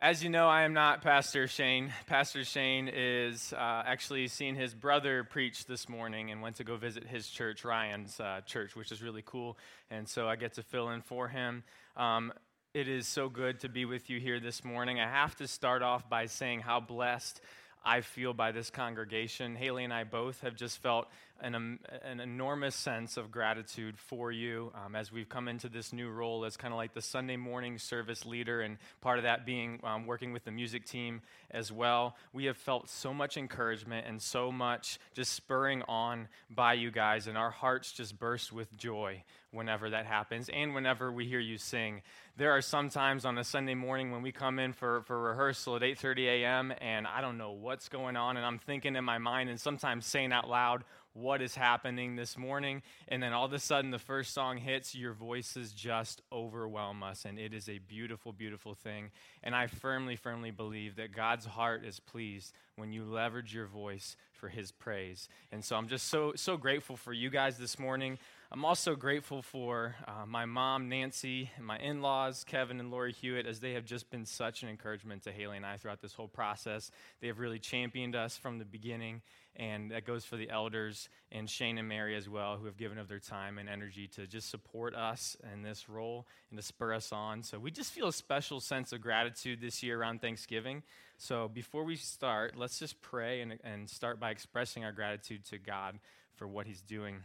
As you know, I am not Pastor Shane. Pastor Shane is uh, actually seeing his brother preach this morning and went to go visit his church, Ryan's uh, church, which is really cool. And so I get to fill in for him. Um, it is so good to be with you here this morning. I have to start off by saying how blessed I feel by this congregation. Haley and I both have just felt an, um, an enormous sense of gratitude for you um, as we've come into this new role as kind of like the Sunday morning service leader, and part of that being um, working with the music team as well. We have felt so much encouragement and so much just spurring on by you guys, and our hearts just burst with joy whenever that happens and whenever we hear you sing. There are some times on a Sunday morning when we come in for, for rehearsal at 8:30 a.m. and I don't know what's going on, and I'm thinking in my mind and sometimes saying out loud, what is happening this morning. And then all of a sudden, the first song hits, your voices just overwhelm us. And it is a beautiful, beautiful thing. And I firmly, firmly believe that God's heart is pleased when you leverage your voice for his praise. And so I'm just so, so grateful for you guys this morning. I'm also grateful for uh, my mom, Nancy, and my in laws, Kevin and Lori Hewitt, as they have just been such an encouragement to Haley and I throughout this whole process. They have really championed us from the beginning, and that goes for the elders and Shane and Mary as well, who have given of their time and energy to just support us in this role and to spur us on. So we just feel a special sense of gratitude this year around Thanksgiving. So before we start, let's just pray and, and start by expressing our gratitude to God for what He's doing.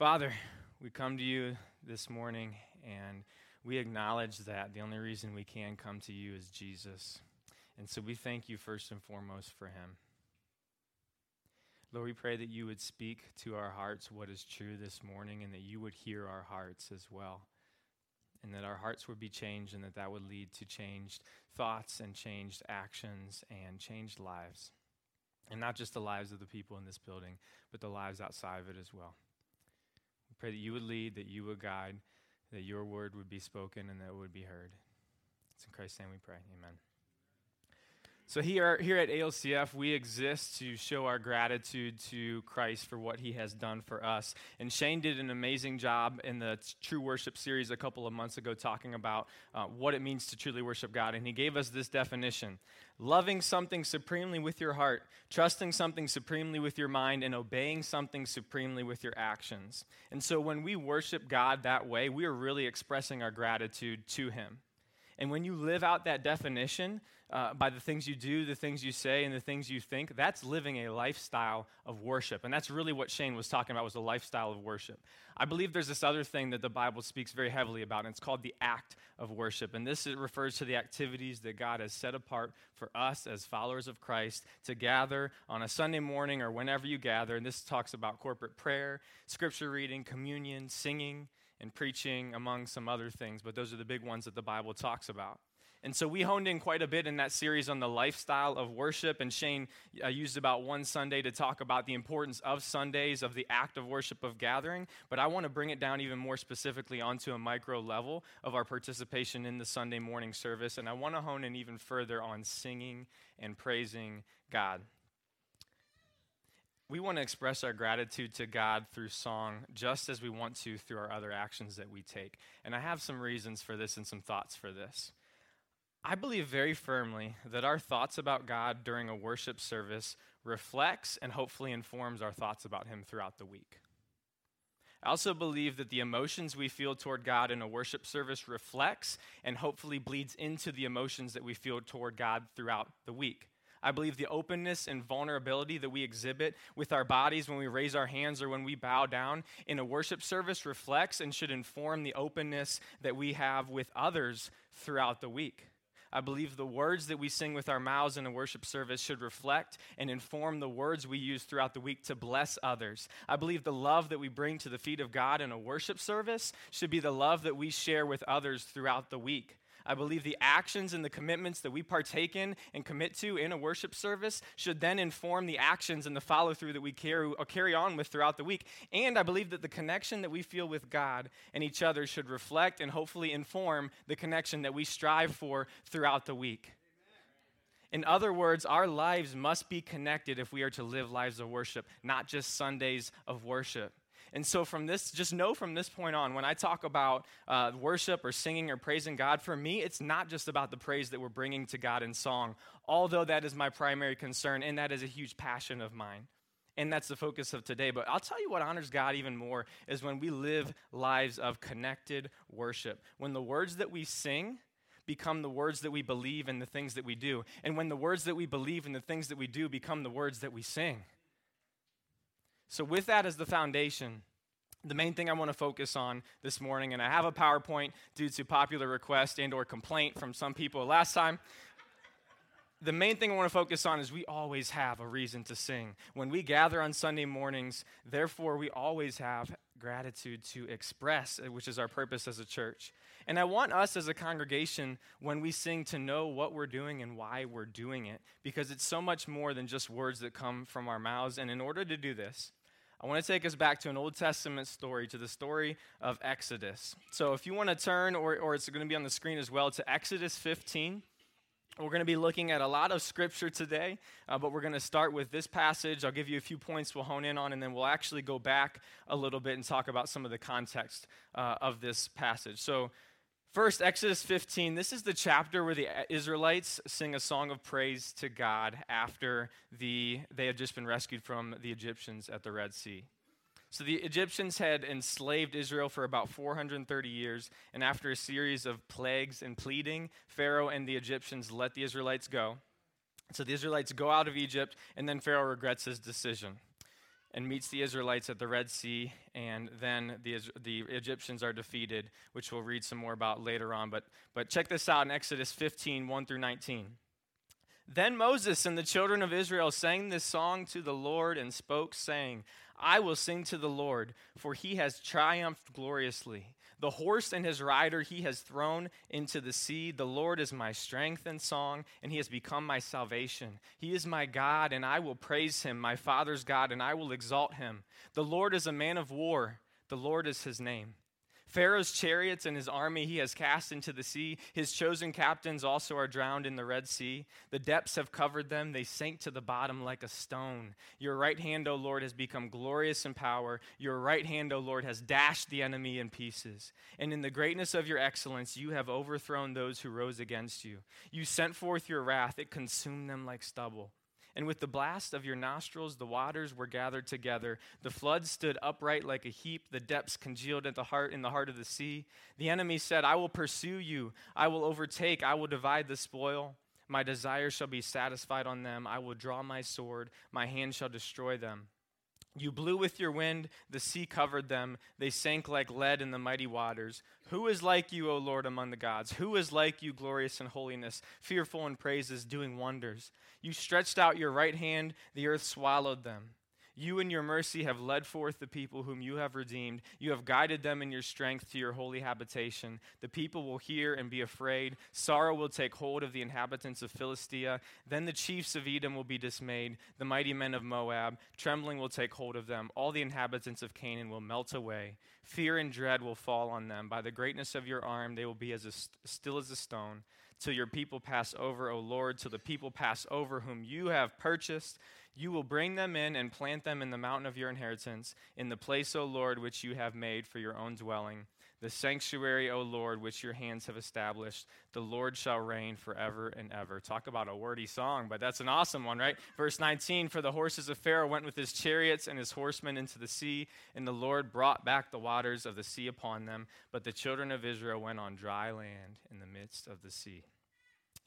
Father, we come to you this morning and we acknowledge that the only reason we can come to you is Jesus. And so we thank you first and foremost for him. Lord, we pray that you would speak to our hearts what is true this morning and that you would hear our hearts as well. And that our hearts would be changed and that that would lead to changed thoughts and changed actions and changed lives. And not just the lives of the people in this building, but the lives outside of it as well. Pray that you would lead, that you would guide, that your word would be spoken, and that it would be heard. It's in Christ's name we pray. Amen. So here, here at ALCF, we exist to show our gratitude to Christ for what he has done for us. And Shane did an amazing job in the True Worship series a couple of months ago talking about uh, what it means to truly worship God. And he gave us this definition loving something supremely with your heart, trusting something supremely with your mind, and obeying something supremely with your actions. And so when we worship God that way, we are really expressing our gratitude to him. And when you live out that definition uh, by the things you do, the things you say, and the things you think, that's living a lifestyle of worship. And that's really what Shane was talking about was a lifestyle of worship. I believe there's this other thing that the Bible speaks very heavily about, and it's called the act of worship. And this refers to the activities that God has set apart for us as followers of Christ to gather on a Sunday morning or whenever you gather. And this talks about corporate prayer, scripture reading, communion, singing, and preaching, among some other things, but those are the big ones that the Bible talks about. And so we honed in quite a bit in that series on the lifestyle of worship. And Shane uh, used about one Sunday to talk about the importance of Sundays, of the act of worship of gathering. But I want to bring it down even more specifically onto a micro level of our participation in the Sunday morning service. And I want to hone in even further on singing and praising God we want to express our gratitude to God through song just as we want to through our other actions that we take. And I have some reasons for this and some thoughts for this. I believe very firmly that our thoughts about God during a worship service reflects and hopefully informs our thoughts about Him throughout the week. I also believe that the emotions we feel toward God in a worship service reflects and hopefully bleeds into the emotions that we feel toward God throughout the week. I believe the openness and vulnerability that we exhibit with our bodies when we raise our hands or when we bow down in a worship service reflects and should inform the openness that we have with others throughout the week. I believe the words that we sing with our mouths in a worship service should reflect and inform the words we use throughout the week to bless others. I believe the love that we bring to the feet of God in a worship service should be the love that we share with others throughout the week. I believe the actions and the commitments that we partake in and commit to in a worship service should then inform the actions and the follow through that we carry, uh, carry on with throughout the week. And I believe that the connection that we feel with God and each other should reflect and hopefully inform the connection that we strive for throughout the week. In other words, our lives must be connected if we are to live lives of worship, not just Sundays of worship. And so, from this, just know from this point on, when I talk about uh, worship or singing or praising God, for me, it's not just about the praise that we're bringing to God in song, although that is my primary concern and that is a huge passion of mine. And that's the focus of today. But I'll tell you what honors God even more is when we live lives of connected worship. When the words that we sing, become the words that we believe and the things that we do. And when the words that we believe and the things that we do become the words that we sing. So, with that as the foundation, the main thing I want to focus on this morning, and I have a PowerPoint due to popular request and or complaint from some people last time. The main thing I want to focus on is we always have a reason to sing. When we gather on Sunday mornings, therefore, we always have gratitude to express, uh, which is our purpose as a church. And I want us as a congregation, when we sing, to know what we're doing and why we're doing it, because it's so much more than just words that come from our mouths. And in order to do this, I want to take us back to an Old Testament story, to the story of Exodus. So if you want to turn, or, or it's going to be on the screen as well, to Exodus 15. We're going to be looking at a lot of scripture today, uh, but we're going to start with this passage. I'll give you a few points we'll hone in on, and then we'll actually go back a little bit and talk about some of the context uh, of this passage. So, First, Exodus 15. This is the chapter where the Israelites sing a song of praise to God after the, they had just been rescued from the Egyptians at the Red Sea. So the Egyptians had enslaved Israel for about 430 years, and after a series of plagues and pleading, Pharaoh and the Egyptians let the Israelites go. So the Israelites go out of Egypt, and then Pharaoh regrets his decision and meets the Israelites at the Red Sea, and then the, the Egyptians are defeated, which we'll read some more about later on. But, but check this out in Exodus 15 1 through 19. Then Moses and the children of Israel sang this song to the Lord and spoke, saying, I will sing to the Lord, for he has triumphed gloriously. The horse and his rider he has thrown into the sea. The Lord is my strength and song, and he has become my salvation. He is my God, and I will praise him, my Father's God, and I will exalt him. The Lord is a man of war, the Lord is his name. Pharaoh's chariots and his army he has cast into the sea. His chosen captains also are drowned in the Red Sea. The depths have covered them. They sank to the bottom like a stone. Your right hand, O Lord, has become glorious in power. Your right hand, O Lord, has dashed the enemy in pieces. And in the greatness of your excellence, you have overthrown those who rose against you. You sent forth your wrath, it consumed them like stubble. And with the blast of your nostrils, the waters were gathered together. The flood stood upright like a heap. The depths congealed at the heart in the heart of the sea. The enemy said, I will pursue you. I will overtake. I will divide the spoil. My desire shall be satisfied on them. I will draw my sword. My hand shall destroy them. You blew with your wind, the sea covered them. They sank like lead in the mighty waters. Who is like you, O Lord, among the gods? Who is like you, glorious in holiness, fearful in praises, doing wonders? You stretched out your right hand, the earth swallowed them. You in your mercy have led forth the people whom you have redeemed. You have guided them in your strength to your holy habitation. The people will hear and be afraid. Sorrow will take hold of the inhabitants of Philistia. Then the chiefs of Edom will be dismayed. The mighty men of Moab, trembling will take hold of them. All the inhabitants of Canaan will melt away. Fear and dread will fall on them. By the greatness of your arm, they will be as a, still as a stone. Till your people pass over, O Lord, till the people pass over whom you have purchased. You will bring them in and plant them in the mountain of your inheritance, in the place, O Lord, which you have made for your own dwelling. The sanctuary, O Lord, which your hands have established. The Lord shall reign forever and ever. Talk about a wordy song, but that's an awesome one, right? Verse 19 For the horses of Pharaoh went with his chariots and his horsemen into the sea, and the Lord brought back the waters of the sea upon them. But the children of Israel went on dry land in the midst of the sea.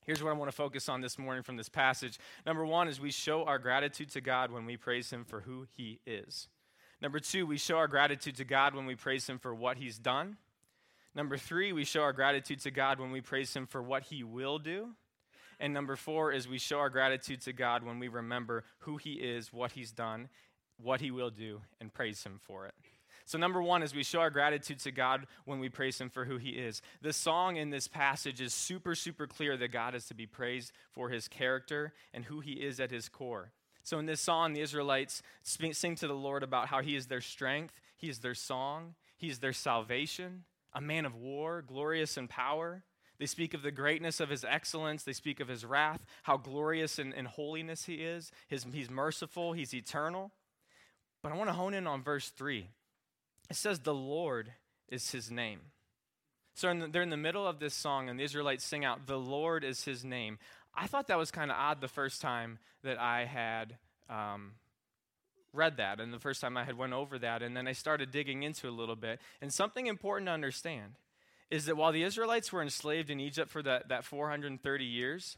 Here's what I want to focus on this morning from this passage. Number one is we show our gratitude to God when we praise Him for who He is. Number two, we show our gratitude to God when we praise Him for what He's done. Number three, we show our gratitude to God when we praise Him for what He will do. And number four is we show our gratitude to God when we remember who He is, what He's done, what He will do, and praise Him for it. So, number one is we show our gratitude to God when we praise Him for who He is. The song in this passage is super, super clear that God is to be praised for His character and who He is at His core. So, in this song, the Israelites sing to the Lord about how He is their strength, He is their song, He is their salvation, a man of war, glorious in power. They speak of the greatness of his excellence. They speak of his wrath, how glorious in, in holiness he is. His, he's merciful, he's eternal. But I want to hone in on verse 3 it says, The Lord is his name. So in the, they're in the middle of this song, and the Israelites sing out, The Lord is his name. I thought that was kind of odd the first time that I had um, read that, and the first time I had went over that, and then I started digging into it a little bit. And something important to understand is that while the Israelites were enslaved in Egypt for that, that 430 years,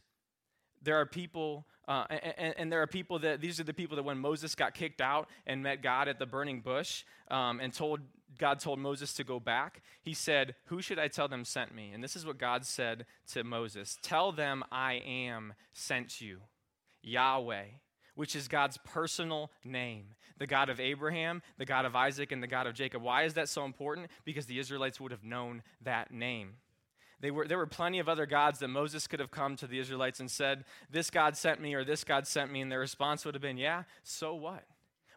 there are people, uh, and, and, there are people that, these are the people that when Moses got kicked out and met God at the burning bush um, and told, God told Moses to go back, he said, Who should I tell them sent me? And this is what God said to Moses Tell them I am sent you, Yahweh, which is God's personal name the God of Abraham, the God of Isaac, and the God of Jacob. Why is that so important? Because the Israelites would have known that name. They were, there were plenty of other gods that Moses could have come to the Israelites and said, This God sent me, or this God sent me. And their response would have been, Yeah, so what?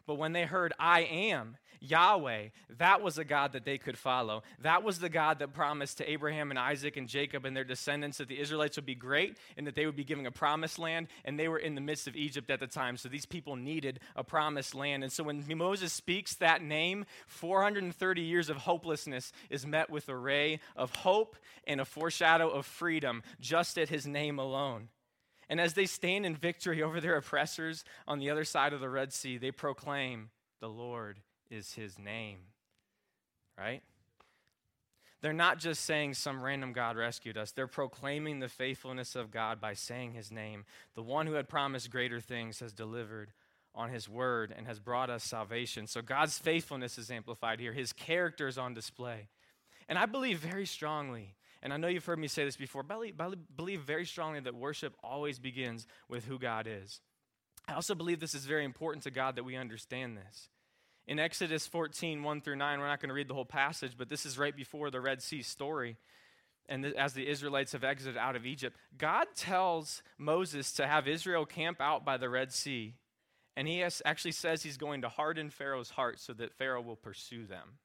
But when they heard, I am, Yahweh, that was a God that they could follow. That was the God that promised to Abraham and Isaac and Jacob and their descendants that the Israelites would be great and that they would be giving a promised land. And they were in the midst of Egypt at the time. So these people needed a promised land. And so when Moses speaks that name, 430 years of hopelessness is met with a ray of hope and a foreshadow of freedom just at his name alone. And as they stand in victory over their oppressors on the other side of the Red Sea, they proclaim, The Lord is his name. Right? They're not just saying some random God rescued us. They're proclaiming the faithfulness of God by saying his name. The one who had promised greater things has delivered on his word and has brought us salvation. So God's faithfulness is amplified here, his character is on display. And I believe very strongly, and I know you've heard me say this before, but I believe very strongly that worship always begins with who God is. I also believe this is very important to God that we understand this. In Exodus 14, 1 through 9, we're not going to read the whole passage, but this is right before the Red Sea story. And as the Israelites have exited out of Egypt, God tells Moses to have Israel camp out by the Red Sea. And he actually says he's going to harden Pharaoh's heart so that Pharaoh will pursue them.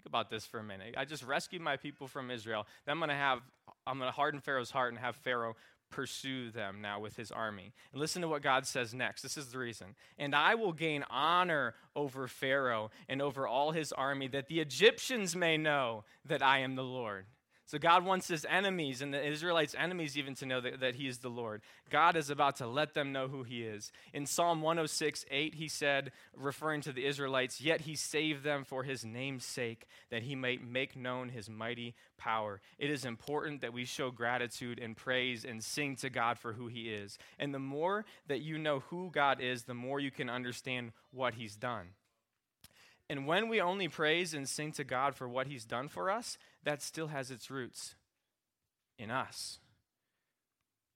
Think about this for a minute. I just rescued my people from Israel. Then I'm going to have, I'm going to harden Pharaoh's heart and have Pharaoh pursue them now with his army. And listen to what God says next. This is the reason. And I will gain honor over Pharaoh and over all his army, that the Egyptians may know that I am the Lord. So God wants his enemies and the Israelites' enemies even to know that, that he is the Lord. God is about to let them know who he is. In Psalm 106, 8, he said, referring to the Israelites, Yet he saved them for his name's sake, that he might make known his mighty power. It is important that we show gratitude and praise and sing to God for who he is. And the more that you know who God is, the more you can understand what he's done. And when we only praise and sing to God for what He's done for us, that still has its roots in us.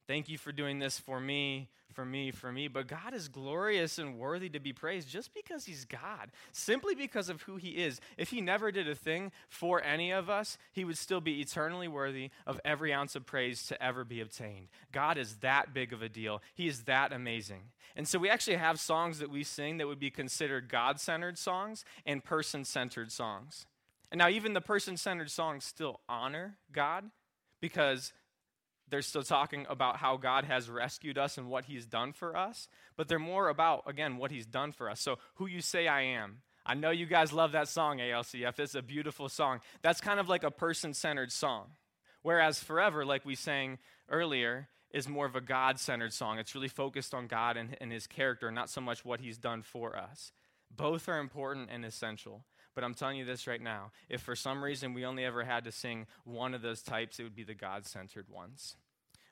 Thank you for doing this for me, for me, for me. But God is glorious and worthy to be praised just because He's God, simply because of who He is. If He never did a thing for any of us, He would still be eternally worthy of every ounce of praise to ever be obtained. God is that big of a deal, He is that amazing. And so we actually have songs that we sing that would be considered God centered songs and person centered songs. And now, even the person centered songs still honor God because they're still talking about how God has rescued us and what He's done for us, but they're more about, again, what He's done for us. So, Who You Say I Am. I know you guys love that song, ALCF. It's a beautiful song. That's kind of like a person centered song. Whereas Forever, like we sang earlier, is more of a God centered song. It's really focused on God and, and His character, not so much what He's done for us. Both are important and essential. But I'm telling you this right now if for some reason we only ever had to sing one of those types, it would be the God centered ones.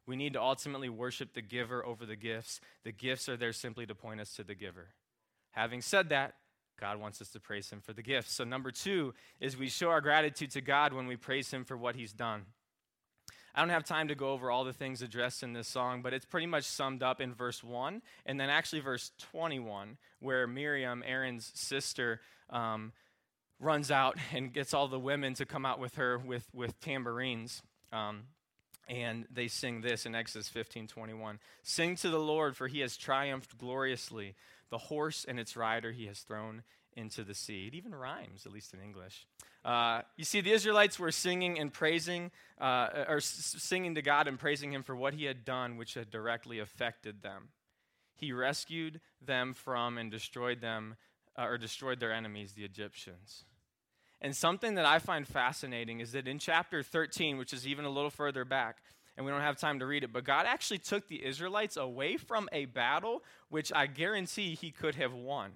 We need to ultimately worship the giver over the gifts. The gifts are there simply to point us to the giver. Having said that, God wants us to praise him for the gifts. So, number two is we show our gratitude to God when we praise him for what he's done. I don't have time to go over all the things addressed in this song, but it's pretty much summed up in verse 1 and then actually verse 21, where Miriam, Aaron's sister, um, runs out and gets all the women to come out with her with, with tambourines. Um, and they sing this in Exodus 15 21. Sing to the Lord, for he has triumphed gloriously. The horse and its rider he has thrown into the sea. It even rhymes, at least in English. Uh, you see, the Israelites were singing and praising, uh, or s- singing to God and praising Him for what He had done, which had directly affected them. He rescued them from and destroyed them, uh, or destroyed their enemies, the Egyptians. And something that I find fascinating is that in chapter 13, which is even a little further back, and we don't have time to read it, but God actually took the Israelites away from a battle which I guarantee he could have won.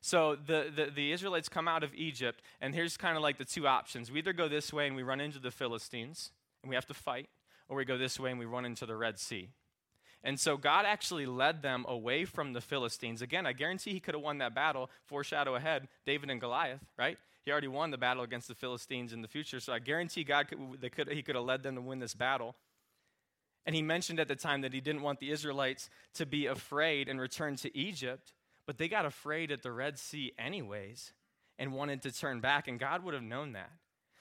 So the, the, the, Israelites come out of Egypt, and here's kind of like the two options. We either go this way and we run into the Philistines, and we have to fight, or we go this way and we run into the Red Sea. And so God actually led them away from the Philistines. Again, I guarantee he could have won that battle, foreshadow ahead, David and Goliath, right? He already won the battle against the Philistines in the future, so I guarantee God could, could, he could have led them to win this battle. And he mentioned at the time that he didn't want the Israelites to be afraid and return to Egypt but they got afraid at the Red Sea, anyways, and wanted to turn back, and God would have known that.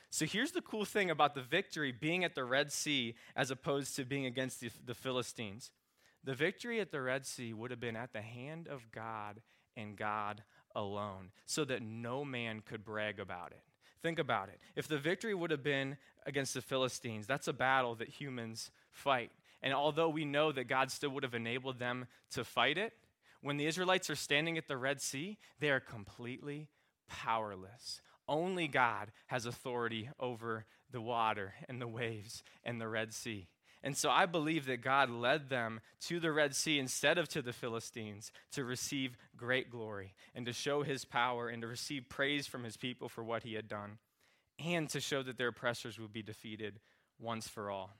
So here's the cool thing about the victory being at the Red Sea as opposed to being against the, the Philistines. The victory at the Red Sea would have been at the hand of God and God alone, so that no man could brag about it. Think about it. If the victory would have been against the Philistines, that's a battle that humans fight. And although we know that God still would have enabled them to fight it, when the Israelites are standing at the Red Sea, they are completely powerless. Only God has authority over the water and the waves and the Red Sea. And so I believe that God led them to the Red Sea instead of to the Philistines to receive great glory and to show his power and to receive praise from his people for what he had done and to show that their oppressors would be defeated once for all.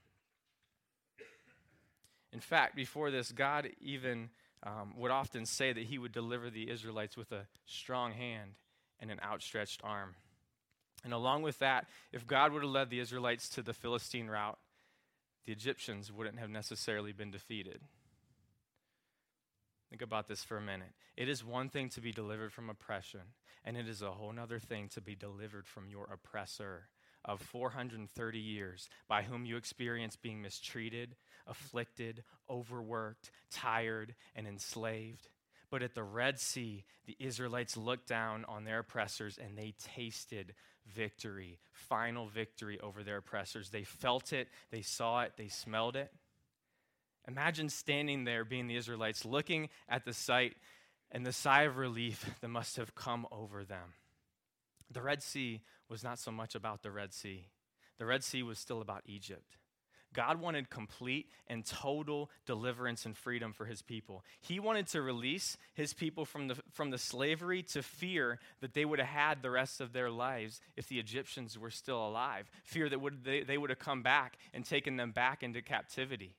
In fact, before this, God even um, would often say that he would deliver the Israelites with a strong hand and an outstretched arm. And along with that, if God would have led the Israelites to the Philistine route, the Egyptians wouldn't have necessarily been defeated. Think about this for a minute. It is one thing to be delivered from oppression, and it is a whole other thing to be delivered from your oppressor of 430 years by whom you experience being mistreated, afflicted, overworked, tired, and enslaved. But at the Red Sea, the Israelites looked down on their oppressors and they tasted victory, final victory over their oppressors. They felt it, they saw it, they smelled it. Imagine standing there, being the Israelites, looking at the sight and the sigh of relief that must have come over them. The Red Sea was not so much about the Red Sea, the Red Sea was still about Egypt. God wanted complete and total deliverance and freedom for his people. He wanted to release his people from the, from the slavery to fear that they would have had the rest of their lives if the Egyptians were still alive. Fear that would, they, they would have come back and taken them back into captivity.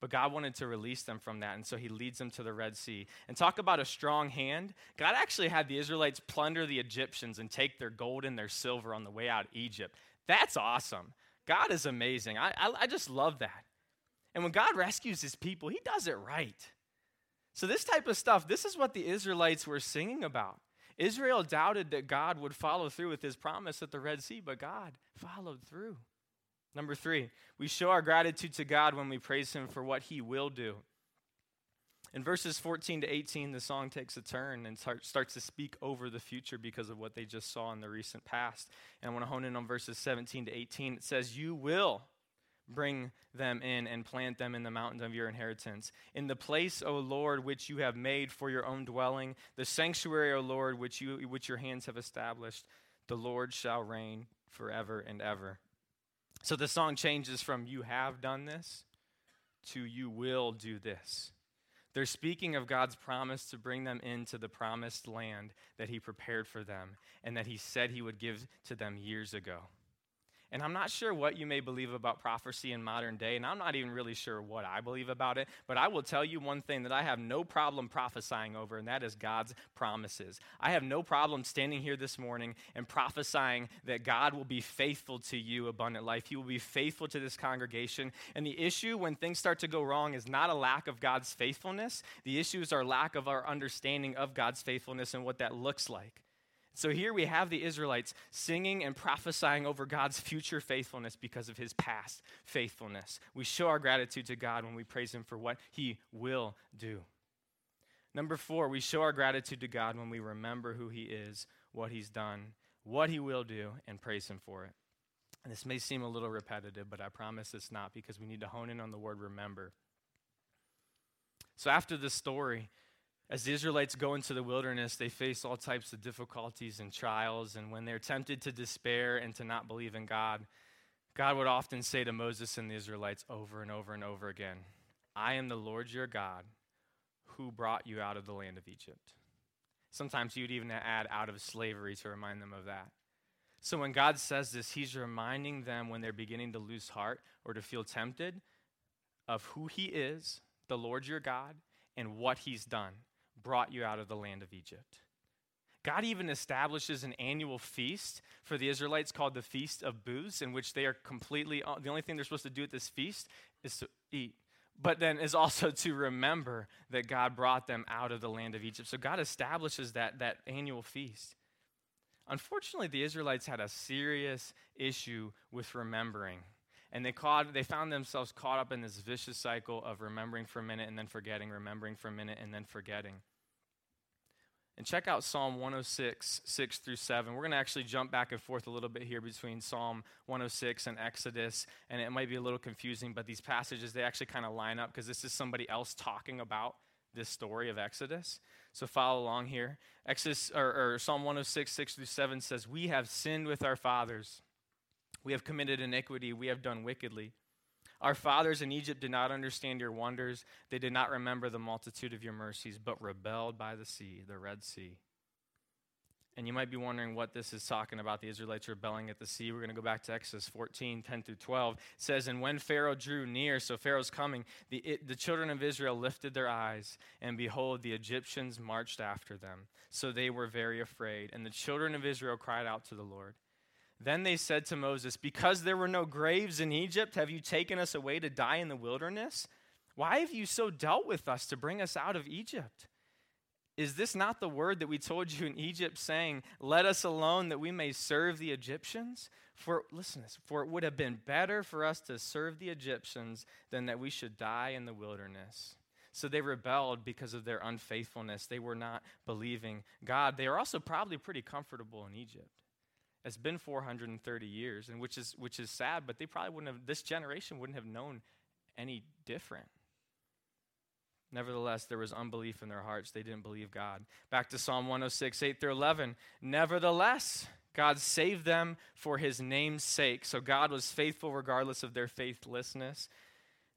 But God wanted to release them from that, and so he leads them to the Red Sea. And talk about a strong hand. God actually had the Israelites plunder the Egyptians and take their gold and their silver on the way out of Egypt. That's awesome. God is amazing. I, I, I just love that. And when God rescues his people, he does it right. So, this type of stuff, this is what the Israelites were singing about. Israel doubted that God would follow through with his promise at the Red Sea, but God followed through. Number three, we show our gratitude to God when we praise him for what he will do. In verses 14 to 18, the song takes a turn and start, starts to speak over the future because of what they just saw in the recent past. And I want to hone in on verses 17 to 18. It says, You will bring them in and plant them in the mountains of your inheritance. In the place, O Lord, which you have made for your own dwelling, the sanctuary, O Lord, which, you, which your hands have established, the Lord shall reign forever and ever. So the song changes from you have done this to you will do this. They're speaking of God's promise to bring them into the promised land that He prepared for them and that He said He would give to them years ago. And I'm not sure what you may believe about prophecy in modern day, and I'm not even really sure what I believe about it, but I will tell you one thing that I have no problem prophesying over, and that is God's promises. I have no problem standing here this morning and prophesying that God will be faithful to you, abundant life. He will be faithful to this congregation. And the issue when things start to go wrong is not a lack of God's faithfulness, the issue is our lack of our understanding of God's faithfulness and what that looks like. So here we have the Israelites singing and prophesying over God's future faithfulness because of his past faithfulness. We show our gratitude to God when we praise him for what he will do. Number four, we show our gratitude to God when we remember who he is, what he's done, what he will do, and praise him for it. And this may seem a little repetitive, but I promise it's not because we need to hone in on the word remember. So after this story, As the Israelites go into the wilderness, they face all types of difficulties and trials. And when they're tempted to despair and to not believe in God, God would often say to Moses and the Israelites over and over and over again, I am the Lord your God who brought you out of the land of Egypt. Sometimes would even add out of slavery to remind them of that. So when God says this, he's reminding them when they're beginning to lose heart or to feel tempted of who he is, the Lord your God, and what he's done brought you out of the land of Egypt. God even establishes an annual feast for the Israelites called the Feast of Booths, in which they are completely, uh, the only thing they're supposed to do at this feast is to eat. But then is also to remember that God brought them out of the land of Egypt. So God establishes that, that annual feast. Unfortunately, the Israelites had a serious issue with remembering. And they, caught, they found themselves caught up in this vicious cycle of remembering for a minute and then forgetting, remembering for a minute and then forgetting. And check out Psalm 106, 6 through 7. We're going to actually jump back and forth a little bit here between Psalm 106 and Exodus. And it might be a little confusing, but these passages, they actually kind of line up because this is somebody else talking about this story of Exodus. So follow along here. Exodus, or, or Psalm 106, 6 through 7 says, We have sinned with our fathers. We have committed iniquity. We have done wickedly. Our fathers in Egypt did not understand your wonders. They did not remember the multitude of your mercies, but rebelled by the sea, the Red Sea. And you might be wondering what this is talking about the Israelites rebelling at the sea. We're going to go back to Exodus 14, 10 through 12. It says, And when Pharaoh drew near, so Pharaoh's coming, the, it, the children of Israel lifted their eyes, and behold, the Egyptians marched after them. So they were very afraid. And the children of Israel cried out to the Lord. Then they said to Moses, Because there were no graves in Egypt, have you taken us away to die in the wilderness? Why have you so dealt with us to bring us out of Egypt? Is this not the word that we told you in Egypt, saying, Let us alone that we may serve the Egyptians? For, listen this, for it would have been better for us to serve the Egyptians than that we should die in the wilderness. So they rebelled because of their unfaithfulness. They were not believing God. They were also probably pretty comfortable in Egypt. It's been 430 years, and which is which is sad, but they probably wouldn't have this generation wouldn't have known any different. Nevertheless, there was unbelief in their hearts. They didn't believe God. Back to Psalm 106, 8 through 11. Nevertheless, God saved them for his name's sake. So God was faithful regardless of their faithlessness,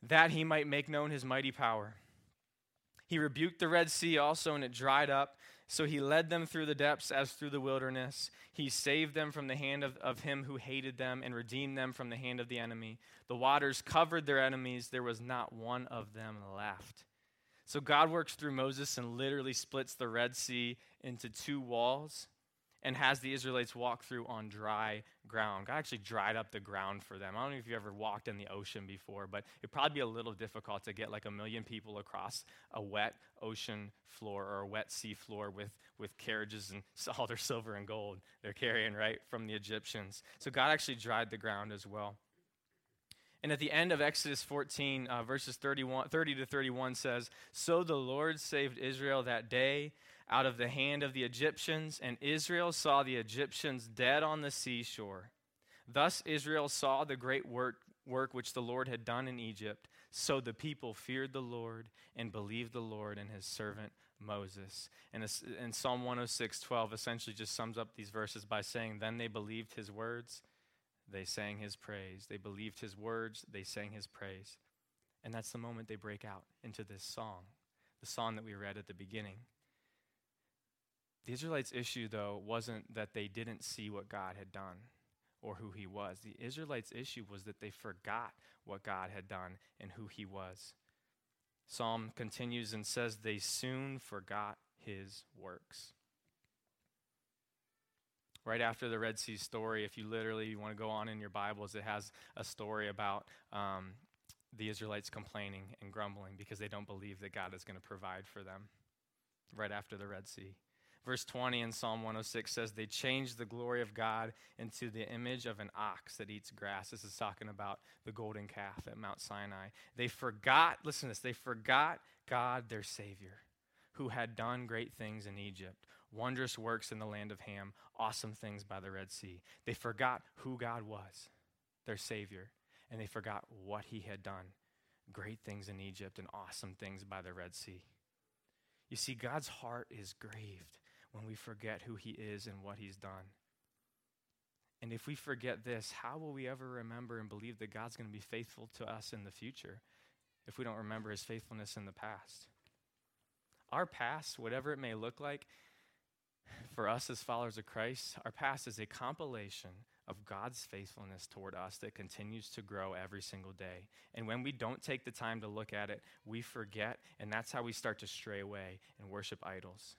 that he might make known his mighty power. He rebuked the Red Sea also, and it dried up. So he led them through the depths as through the wilderness. He saved them from the hand of, of him who hated them and redeemed them from the hand of the enemy. The waters covered their enemies. There was not one of them left. So God works through Moses and literally splits the Red Sea into two walls and has the Israelites walk through on dry ground. God actually dried up the ground for them. I don't know if you ever walked in the ocean before, but it'd probably be a little difficult to get like a million people across a wet ocean floor or a wet sea floor with, with carriages and all their silver and gold they're carrying, right, from the Egyptians. So God actually dried the ground as well. And at the end of Exodus 14, uh, verses 31, 30 to 31 says, So the Lord saved Israel that day out of the hand of the Egyptians, and Israel saw the Egyptians dead on the seashore. Thus Israel saw the great work, work which the Lord had done in Egypt. So the people feared the Lord and believed the Lord and his servant Moses. And, and Psalm 106, 12 essentially just sums up these verses by saying, Then they believed his words, they sang his praise. They believed his words, they sang his praise. And that's the moment they break out into this song, the song that we read at the beginning. The Israelites' issue, though, wasn't that they didn't see what God had done or who he was. The Israelites' issue was that they forgot what God had done and who he was. Psalm continues and says, They soon forgot his works. Right after the Red Sea story, if you literally want to go on in your Bibles, it has a story about um, the Israelites complaining and grumbling because they don't believe that God is going to provide for them right after the Red Sea. Verse 20 in Psalm 106 says, They changed the glory of God into the image of an ox that eats grass. This is talking about the golden calf at Mount Sinai. They forgot, listen to this, they forgot God, their Savior, who had done great things in Egypt, wondrous works in the land of Ham, awesome things by the Red Sea. They forgot who God was, their Savior, and they forgot what He had done great things in Egypt and awesome things by the Red Sea. You see, God's heart is grieved when we forget who He is and what He's done. And if we forget this, how will we ever remember and believe that God's going to be faithful to us in the future if we don't remember His faithfulness in the past? Our past, whatever it may look like, for us as followers of Christ, our past is a compilation of God's faithfulness toward us that continues to grow every single day. And when we don't take the time to look at it, we forget, and that's how we start to stray away and worship idols.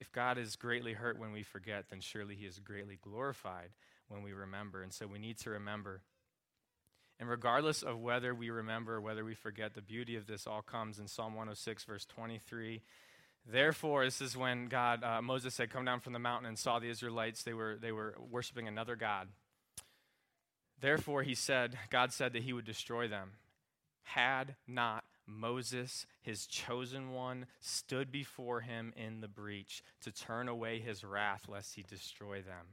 If God is greatly hurt when we forget, then surely he is greatly glorified when we remember. And so we need to remember. And regardless of whether we remember or whether we forget, the beauty of this all comes in Psalm 106, verse 23 Therefore, this is when God, uh, Moses said, come down from the mountain and saw the Israelites. They were, they were worshiping another God. Therefore, he said, God said that he would destroy them. Had not Moses, his chosen one, stood before him in the breach to turn away his wrath lest he destroy them.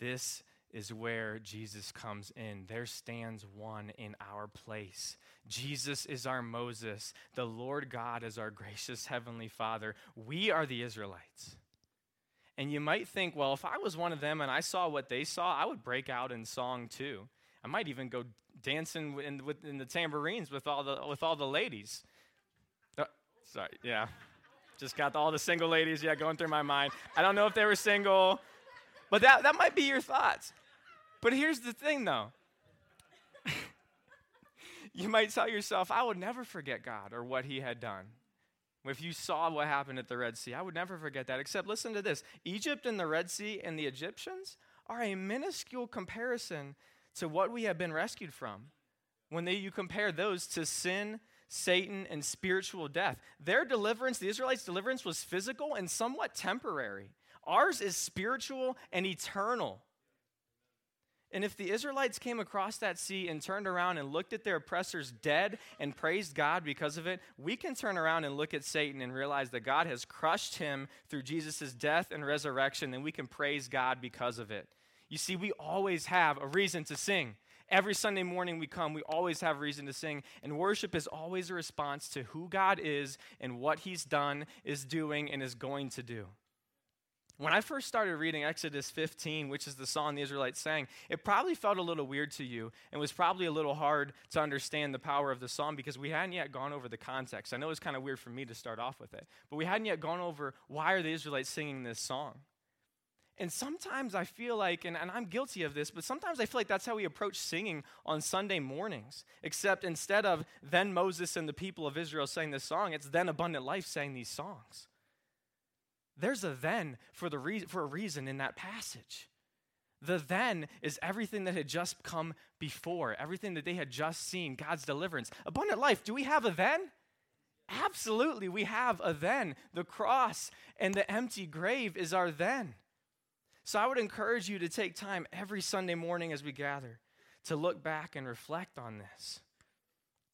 This is where Jesus comes in. There stands one in our place. Jesus is our Moses. The Lord God is our gracious Heavenly Father. We are the Israelites. And you might think, well, if I was one of them and I saw what they saw, I would break out in song too. I might even go dancing in, with, in the tambourines with all the, with all the ladies. Oh, sorry, yeah. Just got all the single ladies, yeah, going through my mind. I don't know if they were single, but that, that might be your thoughts. But here's the thing, though. you might tell yourself, I would never forget God or what He had done. If you saw what happened at the Red Sea, I would never forget that. Except, listen to this Egypt and the Red Sea and the Egyptians are a minuscule comparison to what we have been rescued from. When they, you compare those to sin, Satan, and spiritual death, their deliverance, the Israelites' deliverance, was physical and somewhat temporary. Ours is spiritual and eternal. And if the Israelites came across that sea and turned around and looked at their oppressors dead and praised God because of it, we can turn around and look at Satan and realize that God has crushed him through Jesus' death and resurrection, and we can praise God because of it. You see, we always have a reason to sing. Every Sunday morning we come, we always have reason to sing. And worship is always a response to who God is and what He's done, is doing, and is going to do. When I first started reading Exodus 15, which is the song the Israelites sang, it probably felt a little weird to you and was probably a little hard to understand the power of the song because we hadn't yet gone over the context. I know it's kind of weird for me to start off with it, but we hadn't yet gone over why are the Israelites singing this song. And sometimes I feel like, and, and I'm guilty of this, but sometimes I feel like that's how we approach singing on Sunday mornings. Except instead of then Moses and the people of Israel sang this song, it's then Abundant Life sang these songs. There's a then for, the re- for a reason in that passage. The then is everything that had just come before, everything that they had just seen, God's deliverance. Abundant life, do we have a then? Absolutely, we have a then. The cross and the empty grave is our then. So I would encourage you to take time every Sunday morning as we gather to look back and reflect on this.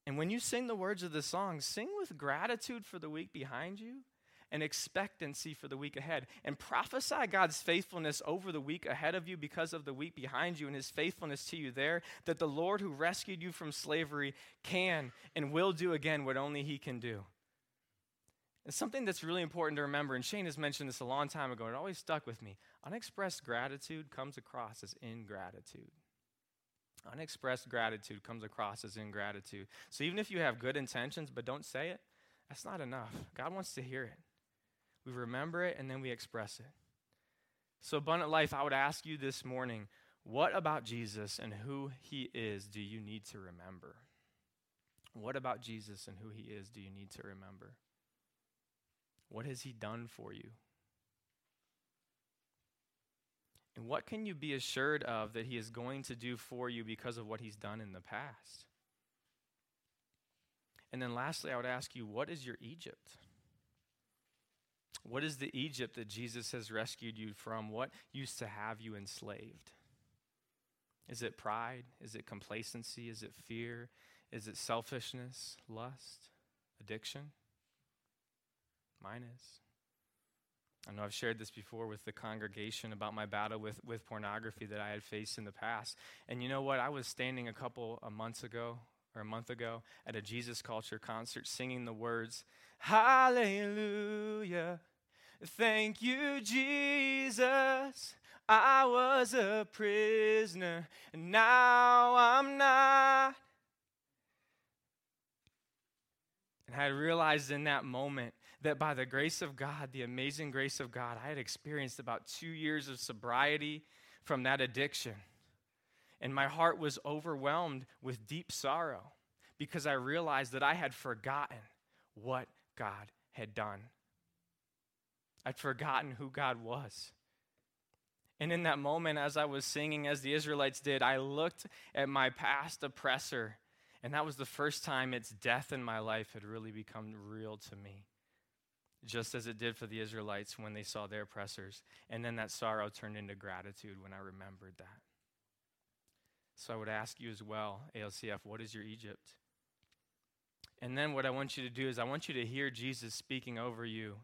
And when you sing the words of the song, sing with gratitude for the week behind you and expectancy for the week ahead. And prophesy God's faithfulness over the week ahead of you because of the week behind you and his faithfulness to you there, that the Lord who rescued you from slavery can and will do again what only he can do. And something that's really important to remember, and Shane has mentioned this a long time ago, and it always stuck with me. Unexpressed gratitude comes across as ingratitude. Unexpressed gratitude comes across as ingratitude. So even if you have good intentions but don't say it, that's not enough. God wants to hear it. We remember it and then we express it. So, Abundant Life, I would ask you this morning what about Jesus and who he is do you need to remember? What about Jesus and who he is do you need to remember? What has He done for you? And what can you be assured of that He is going to do for you because of what He's done in the past? And then lastly, I would ask you, what is your Egypt? What is the Egypt that Jesus has rescued you from? What used to have you enslaved? Is it pride? Is it complacency? Is it fear? Is it selfishness, lust, addiction? Mine is. I know I've shared this before with the congregation about my battle with, with pornography that I had faced in the past. And you know what? I was standing a couple of months ago, or a month ago at a Jesus Culture concert singing the words, Hallelujah. Thank you, Jesus. I was a prisoner, and now I'm not. And I realized in that moment that by the grace of God, the amazing grace of God, I had experienced about two years of sobriety from that addiction. And my heart was overwhelmed with deep sorrow because I realized that I had forgotten what God had done. I'd forgotten who God was. And in that moment, as I was singing, as the Israelites did, I looked at my past oppressor. And that was the first time its death in my life had really become real to me, just as it did for the Israelites when they saw their oppressors. And then that sorrow turned into gratitude when I remembered that. So I would ask you as well, ALCF, what is your Egypt? And then what I want you to do is I want you to hear Jesus speaking over you.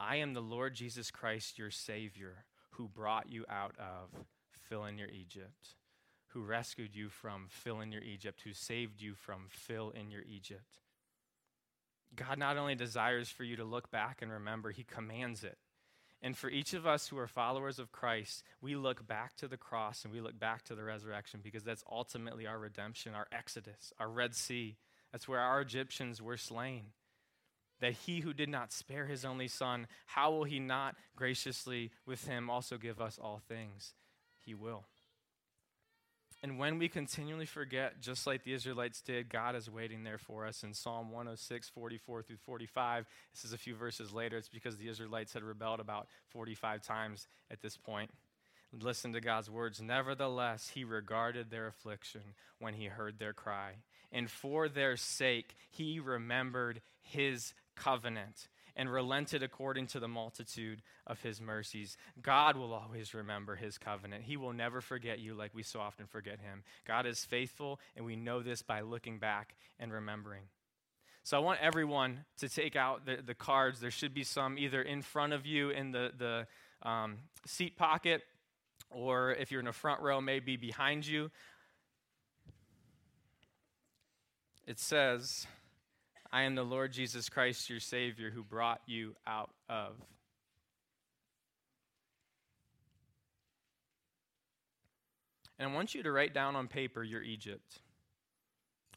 I am the Lord Jesus Christ, your Savior, who brought you out of fill in your Egypt, who rescued you from fill in your Egypt, who saved you from fill in your Egypt. God not only desires for you to look back and remember, He commands it. And for each of us who are followers of Christ, we look back to the cross and we look back to the resurrection because that's ultimately our redemption, our exodus, our Red Sea. That's where our Egyptians were slain. That he who did not spare his only son, how will he not graciously with him also give us all things? He will. And when we continually forget, just like the Israelites did, God is waiting there for us. In Psalm 106, 44 through 45, this is a few verses later. It's because the Israelites had rebelled about 45 times at this point. Listen to God's words. Nevertheless, he regarded their affliction when he heard their cry. And for their sake, he remembered his covenant and relented according to the multitude of his mercies. God will always remember his covenant. He will never forget you like we so often forget him. God is faithful, and we know this by looking back and remembering. So I want everyone to take out the, the cards. There should be some either in front of you in the, the um, seat pocket, or if you're in the front row, maybe behind you. It says, I am the Lord Jesus Christ, your Savior, who brought you out of. And I want you to write down on paper your Egypt.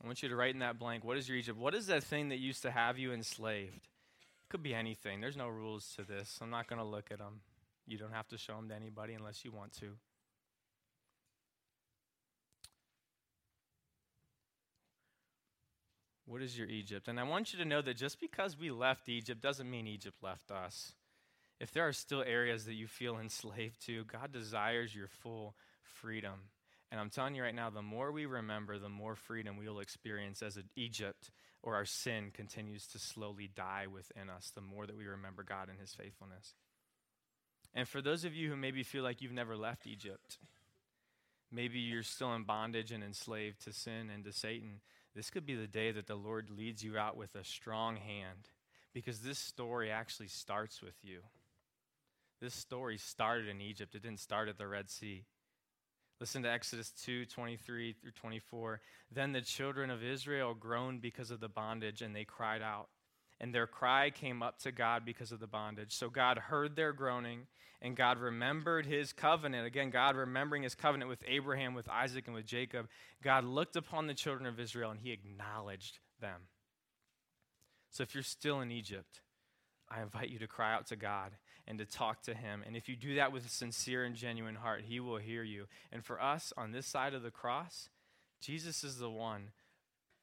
I want you to write in that blank, what is your Egypt? What is that thing that used to have you enslaved? It could be anything. There's no rules to this. I'm not going to look at them. You don't have to show them to anybody unless you want to. What is your Egypt? And I want you to know that just because we left Egypt doesn't mean Egypt left us. If there are still areas that you feel enslaved to, God desires your full freedom. And I'm telling you right now, the more we remember, the more freedom we will experience as Egypt or our sin continues to slowly die within us, the more that we remember God and his faithfulness. And for those of you who maybe feel like you've never left Egypt, maybe you're still in bondage and enslaved to sin and to Satan, this could be the day that the Lord leads you out with a strong hand because this story actually starts with you. This story started in Egypt, it didn't start at the Red Sea. Listen to Exodus 2 23 through 24. Then the children of Israel groaned because of the bondage, and they cried out and their cry came up to God because of the bondage. So God heard their groaning, and God remembered his covenant. Again, God remembering his covenant with Abraham, with Isaac, and with Jacob. God looked upon the children of Israel, and he acknowledged them. So if you're still in Egypt, I invite you to cry out to God and to talk to him. And if you do that with a sincere and genuine heart, he will hear you. And for us on this side of the cross, Jesus is the one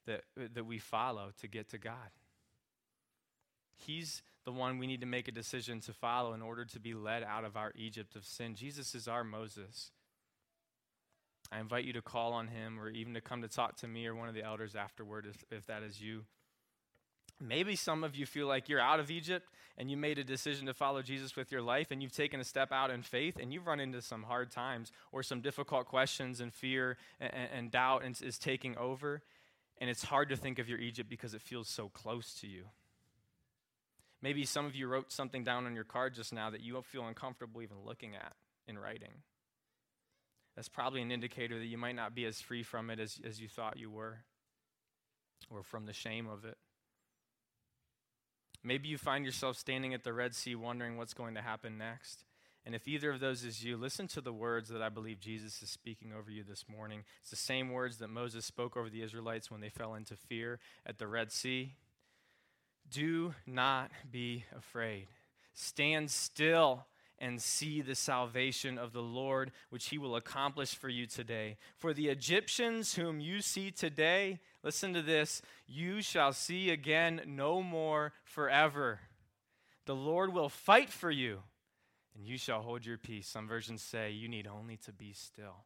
that, that we follow to get to God. He's the one we need to make a decision to follow in order to be led out of our Egypt of sin. Jesus is our Moses. I invite you to call on him or even to come to talk to me or one of the elders afterward if, if that is you. Maybe some of you feel like you're out of Egypt and you made a decision to follow Jesus with your life and you've taken a step out in faith and you've run into some hard times or some difficult questions and fear and, and doubt is taking over. And it's hard to think of your Egypt because it feels so close to you. Maybe some of you wrote something down on your card just now that you feel uncomfortable even looking at in writing. That's probably an indicator that you might not be as free from it as, as you thought you were. or from the shame of it. Maybe you find yourself standing at the Red Sea wondering what's going to happen next. And if either of those is you, listen to the words that I believe Jesus is speaking over you this morning. It's the same words that Moses spoke over the Israelites when they fell into fear at the Red Sea. Do not be afraid. Stand still and see the salvation of the Lord, which he will accomplish for you today. For the Egyptians whom you see today, listen to this, you shall see again no more forever. The Lord will fight for you and you shall hold your peace. Some versions say you need only to be still.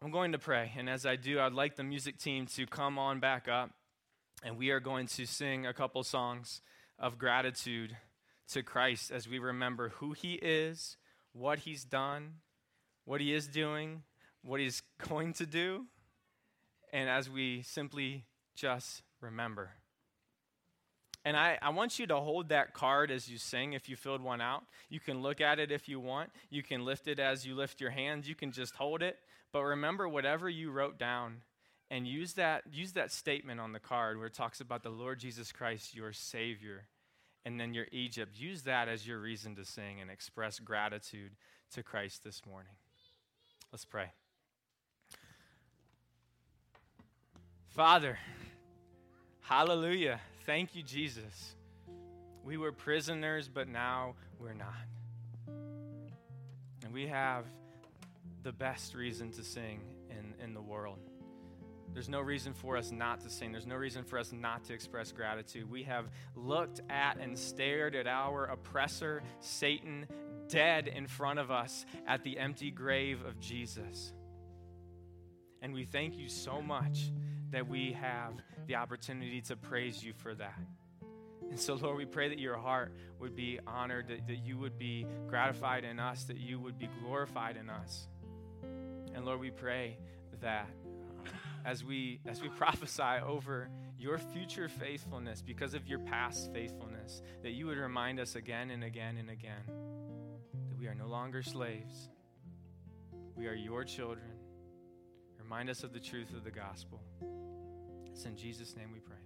I'm going to pray, and as I do, I'd like the music team to come on back up, and we are going to sing a couple songs of gratitude to Christ as we remember who He is, what He's done, what He is doing, what He's going to do, and as we simply just remember. And I, I want you to hold that card as you sing if you filled one out. You can look at it if you want. You can lift it as you lift your hands. You can just hold it. But remember, whatever you wrote down, and use that, use that statement on the card where it talks about the Lord Jesus Christ, your Savior, and then your Egypt. Use that as your reason to sing and express gratitude to Christ this morning. Let's pray. Father, hallelujah. Thank you, Jesus. We were prisoners, but now we're not. And we have the best reason to sing in, in the world. There's no reason for us not to sing. There's no reason for us not to express gratitude. We have looked at and stared at our oppressor, Satan, dead in front of us at the empty grave of Jesus. And we thank you so much that we have the opportunity to praise you for that. And so, Lord, we pray that your heart would be honored, that, that you would be gratified in us, that you would be glorified in us. And Lord, we pray that as we as we prophesy over your future faithfulness because of your past faithfulness, that you would remind us again and again and again that we are no longer slaves. We are your children. Remind us of the truth of the gospel. It's in Jesus' name we pray.